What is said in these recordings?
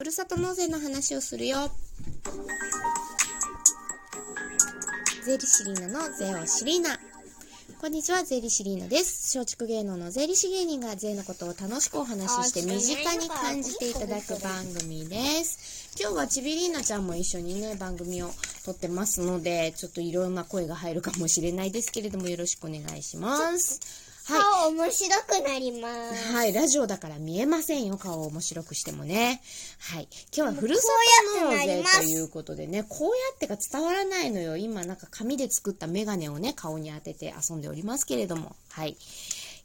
ふるさと納税の話をするよ。税理士リーナの税をシリーナ。こんにちは、税理士リーナです。松竹芸能の税理士芸人が税のことを楽しくお話しして身近に感じていただく番組です。今日はちびりーなちゃんも一緒にね、番組を撮ってますので、ちょっといろんな声が入るかもしれないですけれども、よろしくお願いします。はい。顔面白くなります。はい、ラジオだから見えませんよ、顔を面白くしてもね。はい。今日はふるさと納税ということでね、こうやってか伝わらないのよ。今なんか紙で作ったメガネをね、顔に当てて遊んでおりますけれども。はい。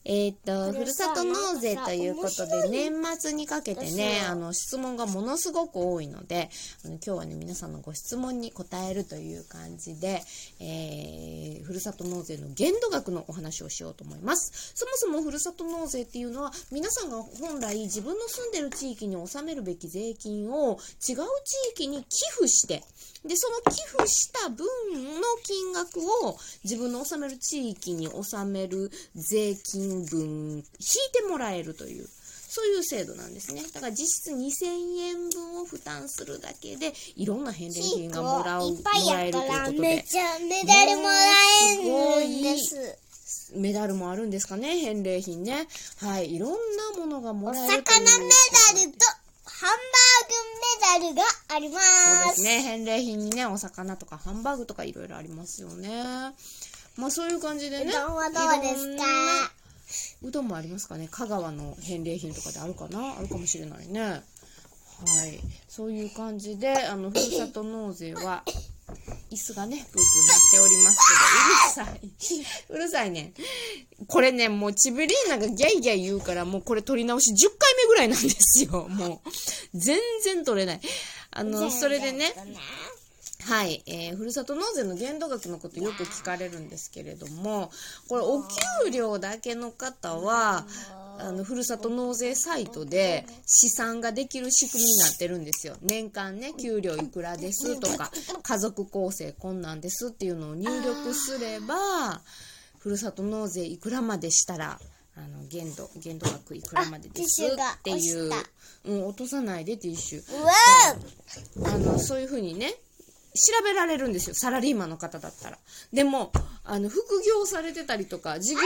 えーっと、これさふるさと納税ということで、年末にかけてね、あの、質問がものすごく多いので、あの今日はね、皆さんのご質問に答えるという感じで、えー、ふるさと納税の限度額のお話をしようと思います。そもそもふるさと納税っていうのは、皆さんが本来自分の住んでる地域に納めるべき税金を違う地域に寄付して、で、その寄付した分の金額を自分の納める地域に納める税金分引いてもらえるという、そういう制度なんですね。だから実質2000円分を負担するだけで、いろんな返礼品がもらう、いっぱいもらえるというやったらことで、めっちゃメダルもらえるんです。メダルもあるんですかね、返礼品ね。はい、いろんなものがもおらえ魚メるというダルとハンバーグメダルがありま。そうですすね。返礼品にね、お魚とかハンバーグとかいろいろありますよね。まあそういう感じでね。うどんはどうですか？うどんもありますかね。香川の返礼品とかであるかなあるかもしれないね。はい。そういう感じで、あの、ふるさと納税は、椅子がね、プープーなっておりますけど、うるさい。うるさいね。これね、もうチブリーナがギャイギャイ言うから、もうこれ取り直し10回目ぐらいなんですよ。もう、全然取れない。あの、それでね、はい、えーふるさと納税の限度額のことよく聞かれるんですけれども、これお給料だけの方は、あの、ふるさと納税サイトで試算ができる仕組みになってるんですよ。年間ね、給料いくらですとか、家族構成こんなんですっていうのを入力すれば、ふるさと納税いくらまでしたら、あの、限度、限度額いくらまでですっていううん、落とさないでティッシュ。うわあの、そういうふうにね、調べられるんですよ。サラリーマンの方だったら。でも、あの、副業されてたりとか、事業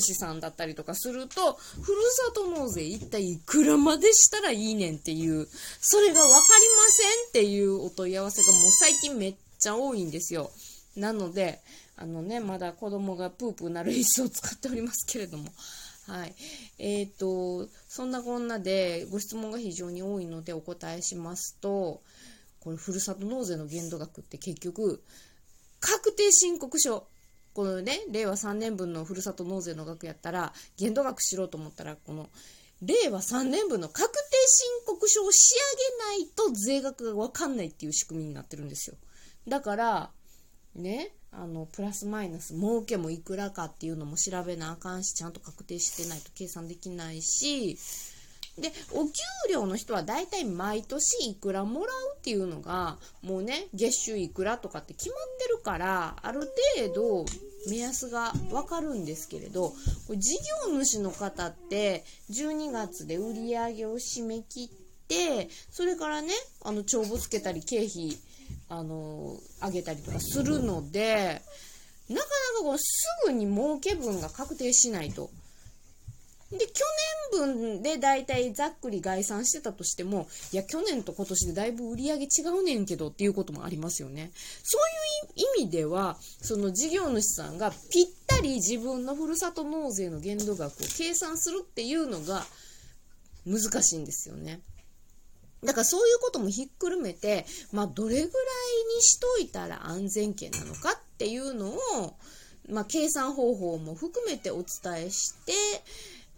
主さんだったりとかすると、ふるさと納税一体いくらまでしたらいいねんっていう、それがわかりませんっていうお問い合わせがもう最近めっちゃ多いんですよ。なので、あのね、まだ子供がプープーなる椅子を使っておりますけれども。はい。えっ、と、そんなこんなでご質問が非常に多いのでお答えしますと、これ、ふるさと納税の限度額って結局、確定申告書。このね、令和3年分のふるさと納税の額やったら、限度額しろと思ったら、この、令和3年分の確定申告書を仕上げないと税額がわかんないっていう仕組みになってるんですよ。だから、ね、あの、プラスマイナス、儲けもいくらかっていうのも調べなあかんし、ちゃんと確定してないと計算できないし、で、お給料の人は大体毎年いくらもらうっていうのが、もうね、月収いくらとかって決まってるから、ある程度目安がわかるんですけれど、これ事業主の方って12月で売り上げを締め切って、それからね、あの、帳簿つけたり経費、あの、上げたりとかするので、なかなかこうすぐに儲け分が確定しないと。で、去年分でだいたいざっくり概算してたとしても、いや、去年と今年でだいぶ売り上げ違うねんけどっていうこともありますよね。そういう意味では、その事業主さんがぴったり自分のふるさと納税の限度額を計算するっていうのが難しいんですよね。だからそういうこともひっくるめて、まあ、どれぐらいにしといたら安全圏なのかっていうのを、まあ、計算方法も含めてお伝えして、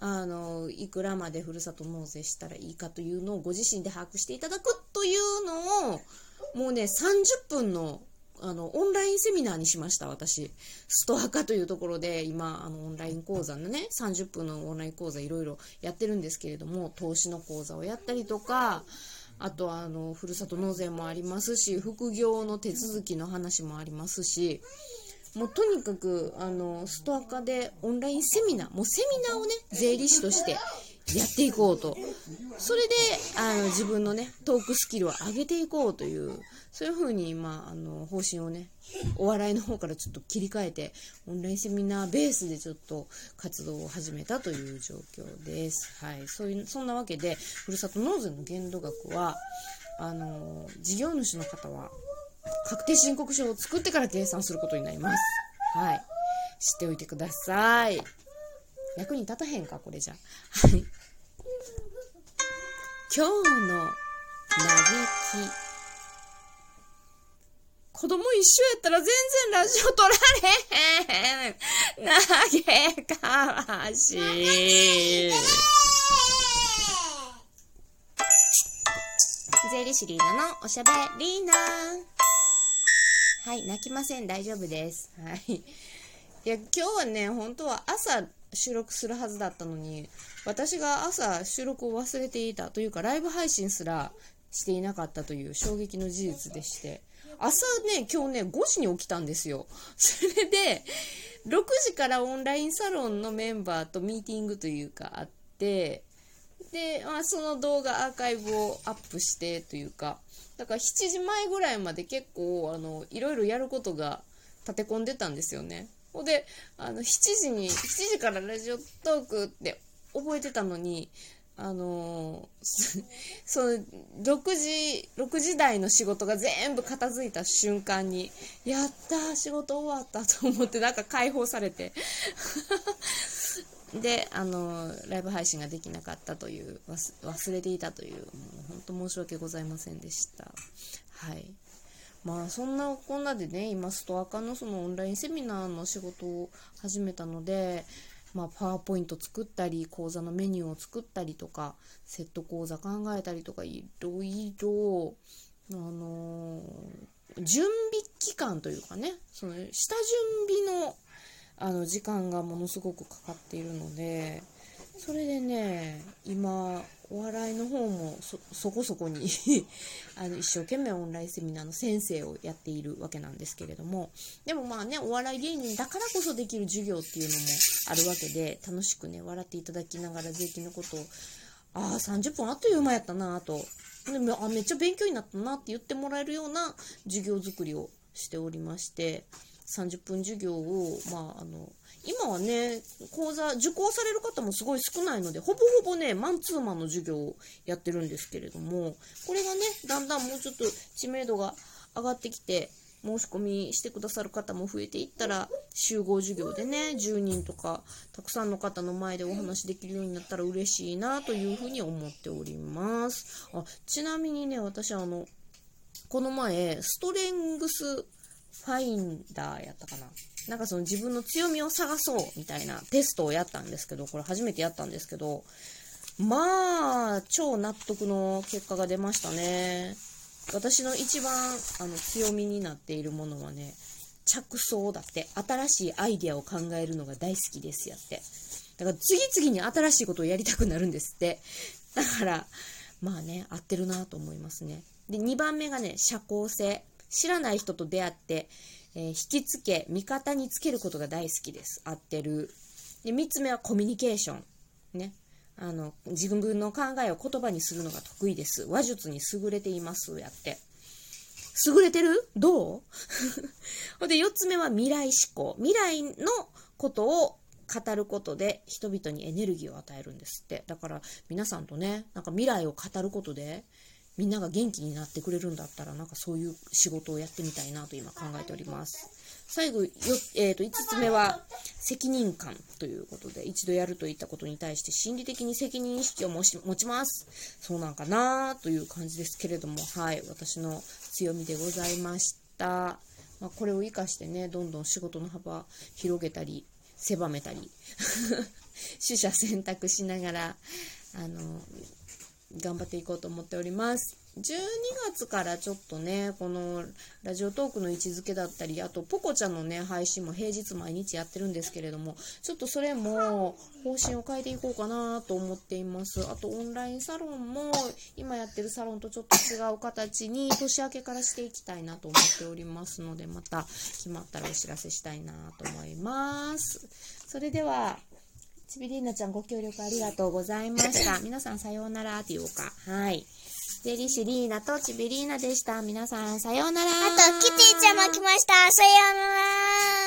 あの、いくらまでふるさと納税したらいいかというのをご自身で把握していただくというのを、もうね、30分の、あの、オンラインセミナーにしました、私。ストア化というところで、今、あの、オンライン講座のね、30分のオンライン講座いろいろやってるんですけれども、投資の講座をやったりとか、あと、あの、ふるさと納税もありますし、副業の手続きの話もありますし、もうとにかく、あの、ストア化でオンラインセミナー、もうセミナーをね、税理士としてやっていこうと。それで、あの、自分のね、トークスキルを上げていこうという、そういうふうに、まあ、あの、方針をね、お笑いの方からちょっと切り替えて、オンラインセミナーベースでちょっと活動を始めたという状況です。はい。そういう、そんなわけで、ふるさと納税の限度額は、あの、事業主の方は、確定申告書を作ってから計算することになります。はい。知っておいてください。役に立たへんか、これじゃ。はい。今日の嘆き。子供一緒やったら全然ラジオ撮られへん。嘆かわしい。税理士リーナのおしゃべりーナはい、泣きません。大丈夫です。はい。いや、今日はね、本当は朝収録するはずだったのに、私が朝収録を忘れていたというか、ライブ配信すらしていなかったという衝撃の事実でして、朝ね、今日ね、5時に起きたんですよ。それで、6時からオンラインサロンのメンバーとミーティングというかあって、で、まあ、その動画アーカイブをアップしてというか、だから7時前ぐらいまで結構、あの、いろいろやることが立て込んでたんですよね。ほんで、あの、7時に、7時からラジオトークって覚えてたのに、あのー、その、6時、6時台の仕事が全部片付いた瞬間に、やった仕事終わったと思ってなんか解放されて で、あの、ライブ配信ができなかったという、忘れていたという、もう本当申し訳ございませんでした。はい。まあそんなこんなでね、今ストア化のそのオンラインセミナーの仕事を始めたので、まあパワーポイント作ったり、講座のメニューを作ったりとか、セット講座考えたりとか、いろいろ、あのー、準備期間というかね、その下準備のあの時間がものすごくかかっているのでそれでね今お笑いの方もそこそこに あの一生懸命オンラインセミナーの先生をやっているわけなんですけれどもでもまあねお笑い芸人だからこそできる授業っていうのもあるわけで楽しくね笑っていただきながら税金のことをああ30分あっという間やったなと。でもあめっちゃ勉強になったなって言ってもらえるような授業作りをしておりまして30分授業を、まあ、あの、今はね、講座、受講される方もすごい少ないので、ほぼほぼね、マンツーマンの授業をやってるんですけれども、これがね、だんだんもうちょっと知名度が上がってきて、申し込みしてくださる方も増えていったら、集合授業でね、10人とか、たくさんの方の前でお話しできるようになったら嬉しいなというふうに思っております。あ、ちなみにね、私あの、この前、ストレングスファインダーやったかな。なんかその自分の強みを探そうみたいなテストをやったんですけど、これ初めてやったんですけど、まあ、超納得の結果が出ましたね。私の一番あの強みになっているものはね、着想だって、新しいアイデアを考えるのが大好きですやって。だから次々に新しいことをやりたくなるんですって。だから、まあね、合ってるなと思いますね。で、2番目がね、社交性。知らない人と出会って、えー、引きつけ、味方につけることが大好きです。合ってる。で、3つ目はコミュニケーション。ね。あの、自分の考えを言葉にするのが得意です。話術に優れています。やって。優れてる？どう？ほんで、4つ目は未来思考。未来のことを語ることで人々にエネルギーを与えるんですって。だから皆さんとね、なんか未来を語ることでみんなが元気になってくれるんだったら、なんかそういう仕事をやってみたいなと今考えております。最後、よえーと、5つ目は、責任感ということで、一度やるといったことに対して心理的に責任意識を持ちます。そうなんかなという感じですけれども、はい、私の強みでございました。まあ、これを活かしてね、どんどん仕事の幅広げたり、狭めたり、取捨選択しながら、あの、頑張っていこうと思っております。12月からちょっとね、このラジオトークの位置づけだったり、あとポコちゃんのね、配信も平日毎日やってるんですけれども、ちょっとそれも方針を変えていこうかなと思っています。あとオンラインサロンも今やってるサロンとちょっと違う形に年明けからしていきたいなと思っておりますので、また決まったらお知らせしたいなと思います。それでは、ちびりーなちゃんご協力ありがとうございました。皆さんさようならって言おうか。はい。デリシリーナとちびりーなでした。皆さんさようなら。あと、キティちゃんも来ました。さようなら。